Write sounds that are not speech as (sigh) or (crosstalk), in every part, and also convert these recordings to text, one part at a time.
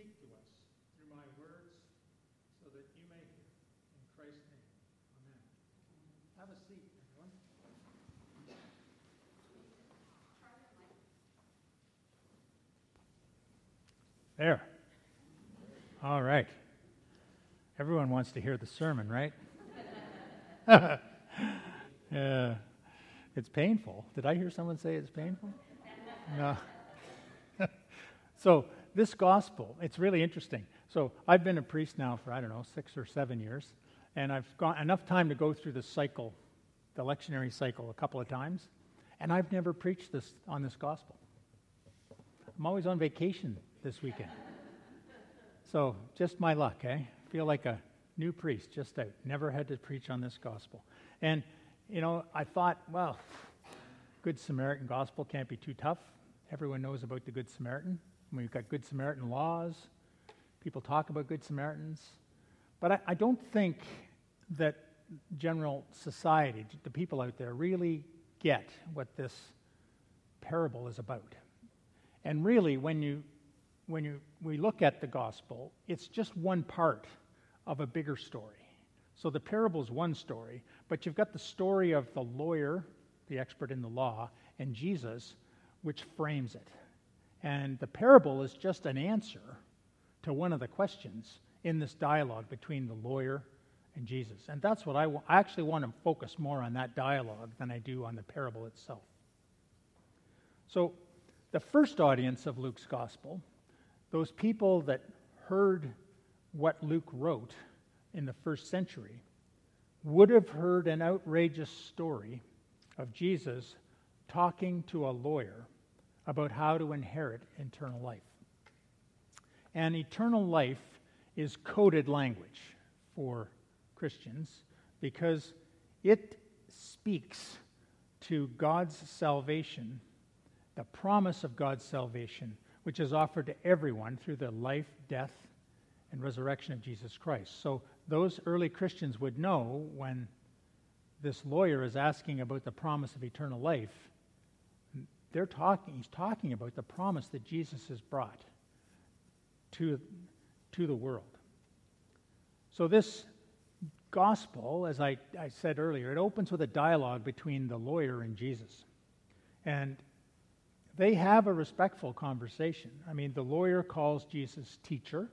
speak to us through my words so that you may hear. In Christ's name, amen. Have a seat, everyone. There. All right. Everyone wants to hear the sermon, right? (laughs) yeah. It's painful. Did I hear someone say it's painful? No. (laughs) so, this gospel, it's really interesting. So, I've been a priest now for, I don't know, six or seven years, and I've got enough time to go through the cycle, the lectionary cycle, a couple of times, and I've never preached this on this gospel. I'm always on vacation this weekend. so, just my luck, eh? Feel like a new priest, just out. Never had to preach on this gospel. And, you know, I thought, well, Good Samaritan gospel can't be too tough. Everyone knows about the Good Samaritan. We've got Good Samaritan laws. People talk about Good Samaritans. But I, I don't think that general society, the people out there, really get what this parable is about. And really, when you when you we look at the gospel, it's just one part of a bigger story. So the parable is one story, but you've got the story of the lawyer, the expert in the law, and Jesus, which frames it. And the parable is just an answer to one of the questions in this dialogue between the lawyer and Jesus. And that's what I, w- I actually want to focus more on that dialogue than I do on the parable itself. So, the first audience of Luke's gospel, those people that heard what Luke wrote in the first century, would have heard an outrageous story of Jesus talking to a lawyer about how to inherit eternal life. And eternal life is coded language for Christians because it speaks to God's salvation, the promise of God's salvation, which is offered to everyone through the life, death, and resurrection of Jesus Christ. So those early Christians would know when this lawyer is asking about the promise of eternal life, they're talking, he's talking about the promise that Jesus has brought to, to the world. So, this gospel, as I, I said earlier, it opens with a dialogue between the lawyer and Jesus. And they have a respectful conversation. I mean, the lawyer calls Jesus teacher,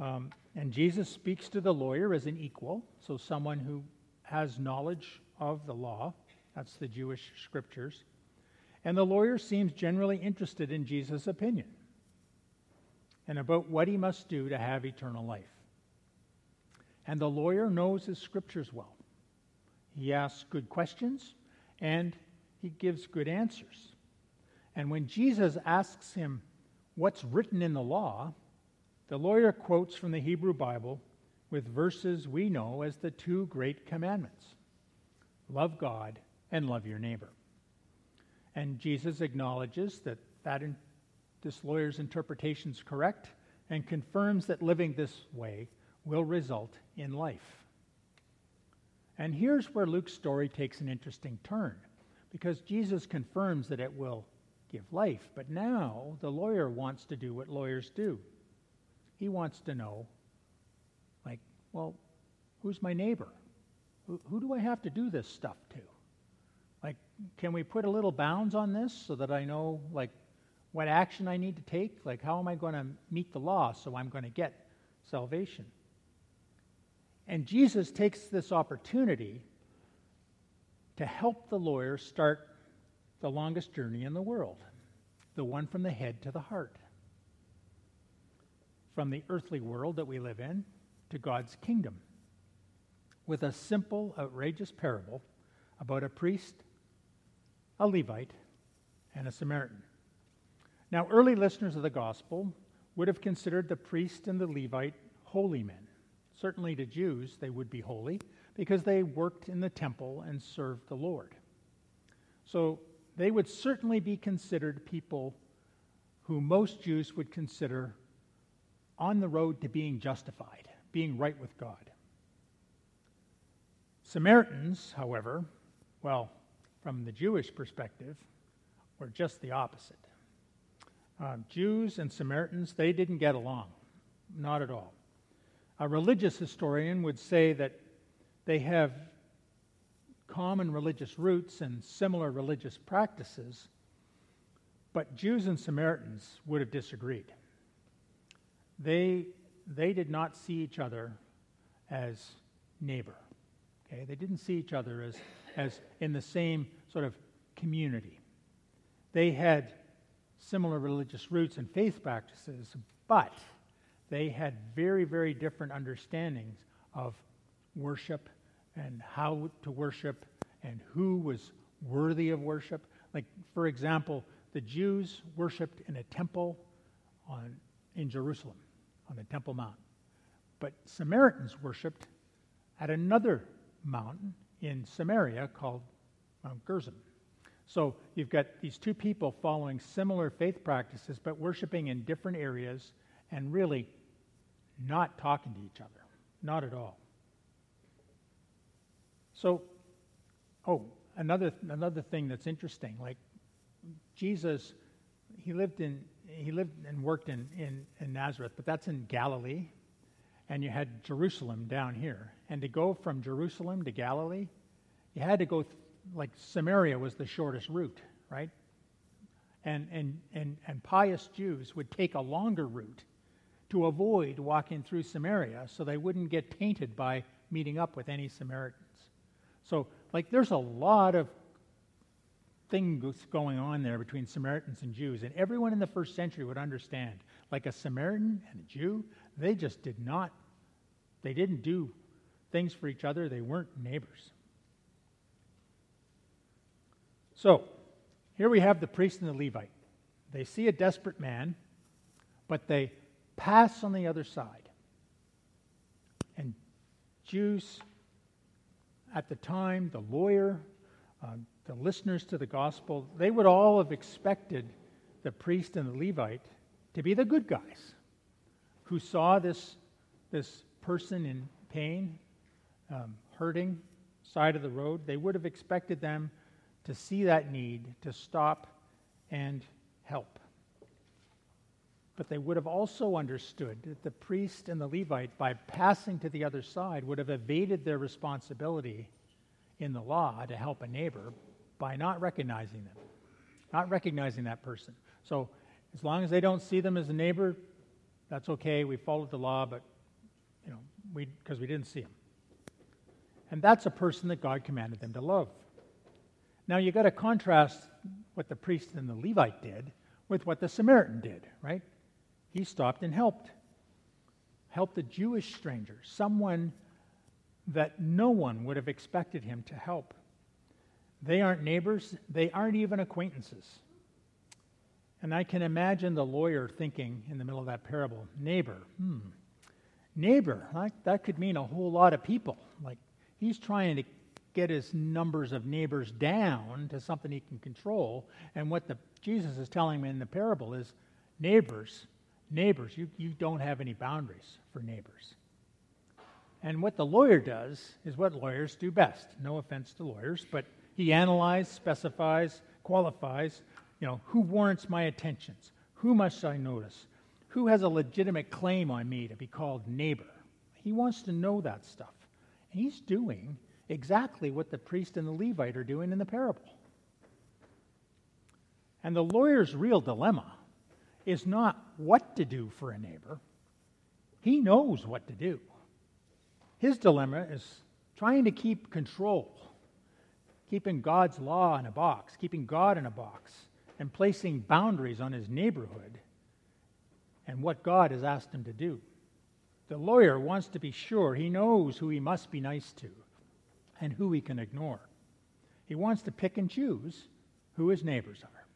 um, and Jesus speaks to the lawyer as an equal, so someone who has knowledge of the law. That's the Jewish scriptures. And the lawyer seems generally interested in Jesus' opinion and about what he must do to have eternal life. And the lawyer knows his scriptures well. He asks good questions and he gives good answers. And when Jesus asks him what's written in the law, the lawyer quotes from the Hebrew Bible with verses we know as the two great commandments love God and love your neighbor. And Jesus acknowledges that, that in, this lawyer's interpretation is correct and confirms that living this way will result in life. And here's where Luke's story takes an interesting turn because Jesus confirms that it will give life. But now the lawyer wants to do what lawyers do. He wants to know, like, well, who's my neighbor? Who, who do I have to do this stuff to? Can we put a little bounds on this so that I know, like, what action I need to take? Like, how am I going to meet the law so I'm going to get salvation? And Jesus takes this opportunity to help the lawyer start the longest journey in the world, the one from the head to the heart from the earthly world that we live in to God's kingdom with a simple, outrageous parable about a priest, a Levite, and a Samaritan. Now, early listeners of the gospel would have considered the priest and the Levite holy men. Certainly to Jews, they would be holy because they worked in the temple and served the Lord. So they would certainly be considered people who most Jews would consider on the road to being justified, being right with God. Samaritans, however, well, from the Jewish perspective, were just the opposite. Uh, Jews and Samaritans, they didn't get along. Not at all. A religious historian would say that they have common religious roots and similar religious practices, but Jews and Samaritans would have disagreed. They, they did not see each other as neighbor. Okay? They didn't see each other as, as in the same sort of community. They had similar religious roots and faith practices, but they had very, very different understandings of worship and how to worship and who was worthy of worship. Like, for example, the Jews worshiped in a temple on, in Jerusalem, on the Temple Mount. But Samaritans worshiped at another mountain in Samaria called Mount Gerizim. So you've got these two people following similar faith practices, but worshiping in different areas and really not talking to each other. Not at all. So, oh, another, another thing that's interesting, like Jesus, he lived in, he lived and worked in, in, in Nazareth, but that's in Galilee. And you had Jerusalem down here. And to go from Jerusalem to Galilee, you had to go like Samaria was the shortest route, right? And, and, and, and pious Jews would take a longer route to avoid walking through Samaria so they wouldn't get tainted by meeting up with any Samaritans. So, like, there's a lot of things going on there between Samaritans and Jews, and everyone in the first century would understand. Like a Samaritan and a Jew, they just did not, they didn't do things for each other, they weren't neighbors. So, here we have the priest and the Levite. They see a desperate man, but they pass on the other side. And Jews at the time, the lawyer, uh, the listeners to the gospel, they would all have expected the priest and the Levite to be the good guys who saw this, this person in pain, um, hurting, side of the road. They would have expected them to see that need, to stop and help. But they would have also understood that the priest and the Levite, by passing to the other side, would have evaded their responsibility in the law to help a neighbor by not recognizing them, not recognizing that person. So, as long as they don't see them as a neighbor, that's okay. We followed the law, but you know, we because we didn't see them. And that's a person that God commanded them to love. Now you got to contrast what the priest and the Levite did with what the Samaritan did, right? He stopped and helped. Helped the Jewish stranger, someone that no one would have expected him to help. They aren't neighbors, they aren't even acquaintances. And I can imagine the lawyer thinking in the middle of that parable neighbor, hmm, neighbor, like, that could mean a whole lot of people. Like, he's trying to get his numbers of neighbors down to something he can control. And what the, Jesus is telling him in the parable is neighbors, neighbors, you, you don't have any boundaries for neighbors. And what the lawyer does is what lawyers do best. No offense to lawyers, but he analyzes, specifies, qualifies, you know, who warrants my attentions? Who must I notice? Who has a legitimate claim on me to be called neighbor? He wants to know that stuff. He's doing exactly what the priest and the Levite are doing in the parable. And the lawyer's real dilemma is not what to do for a neighbor, he knows what to do. His dilemma is trying to keep control, keeping God's law in a box, keeping God in a box, and placing boundaries on his neighborhood and what God has asked him to do. The lawyer wants to be sure he knows who he must be nice to and who he can ignore. He wants to pick and choose who his neighbors are.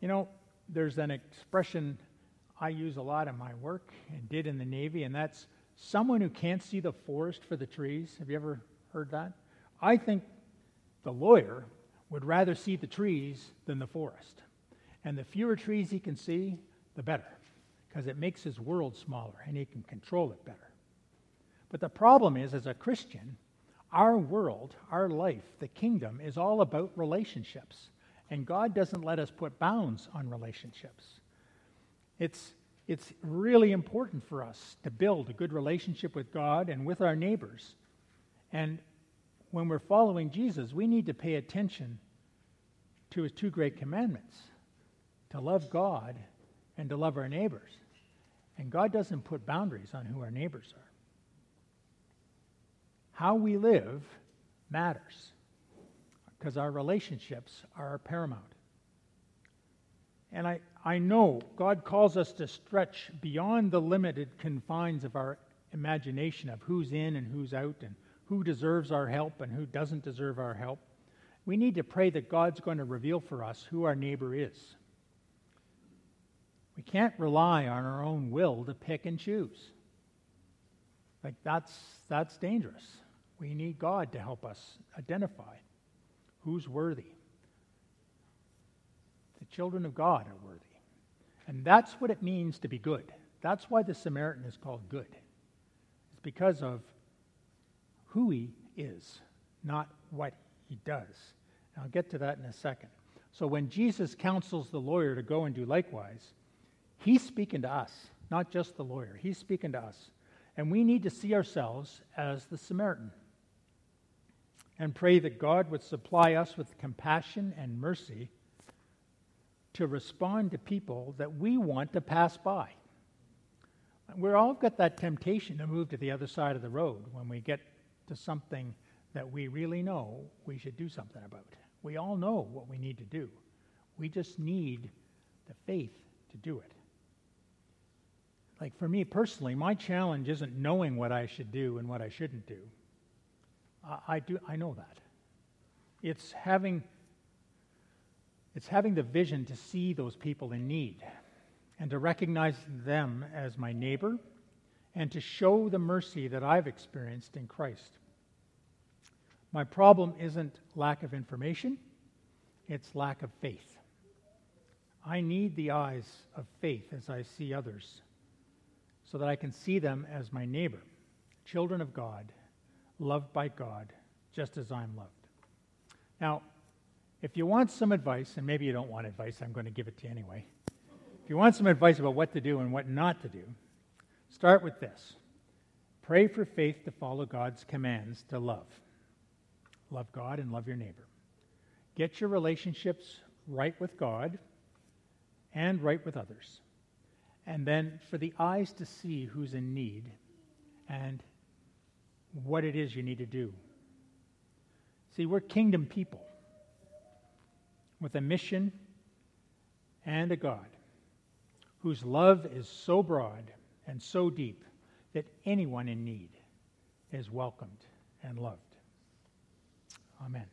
You know, there's an expression I use a lot in my work and did in the Navy, and that's someone who can't see the forest for the trees. Have you ever heard that? I think the lawyer would rather see the trees than the forest. And the fewer trees he can see, the better, because it makes his world smaller and he can control it better. But the problem is, as a Christian, our world, our life, the kingdom is all about relationships. And God doesn't let us put bounds on relationships. It's, it's really important for us to build a good relationship with God and with our neighbors. And when we're following Jesus, we need to pay attention to his two great commandments to love God and to love our neighbors. And God doesn't put boundaries on who our neighbors are. How we live matters because our relationships are paramount. And I, I know God calls us to stretch beyond the limited confines of our imagination of who's in and who's out and who deserves our help and who doesn't deserve our help. We need to pray that God's going to reveal for us who our neighbor is. We can't rely on our own will to pick and choose. Like that's that's dangerous. We need God to help us identify who's worthy. The children of God are worthy. And that's what it means to be good. That's why the Samaritan is called good. It's because of who he is, not what he does. And I'll get to that in a second. So when Jesus counsels the lawyer to go and do likewise, he's speaking to us, not just the lawyer. He's speaking to us. And we need to see ourselves as the Samaritan and pray that God would supply us with compassion and mercy to respond to people that we want to pass by. We're all got that temptation to move to the other side of the road when we get to something that we really know we should do something about. We all know what we need to do. We just need the faith to do it. Like for me personally, my challenge isn't knowing what I should do and what I shouldn't do. I, I do I know that. It's having it's having the vision to see those people in need and to recognize them as my neighbor and to show the mercy that I've experienced in Christ. My problem isn't lack of information, it's lack of faith. I need the eyes of faith as I see others so that I can see them as my neighbor, children of God, loved by God, just as I'm loved. Now, if you want some advice, and maybe you don't want advice, I'm going to give it to you anyway. If you want some advice about what to do and what not to do, start with this pray for faith to follow God's commands to love. Love God and love your neighbor. Get your relationships right with God and right with others. And then for the eyes to see who's in need and what it is you need to do. See, we're kingdom people with a mission and a God whose love is so broad and so deep that anyone in need is welcomed and loved. Amen.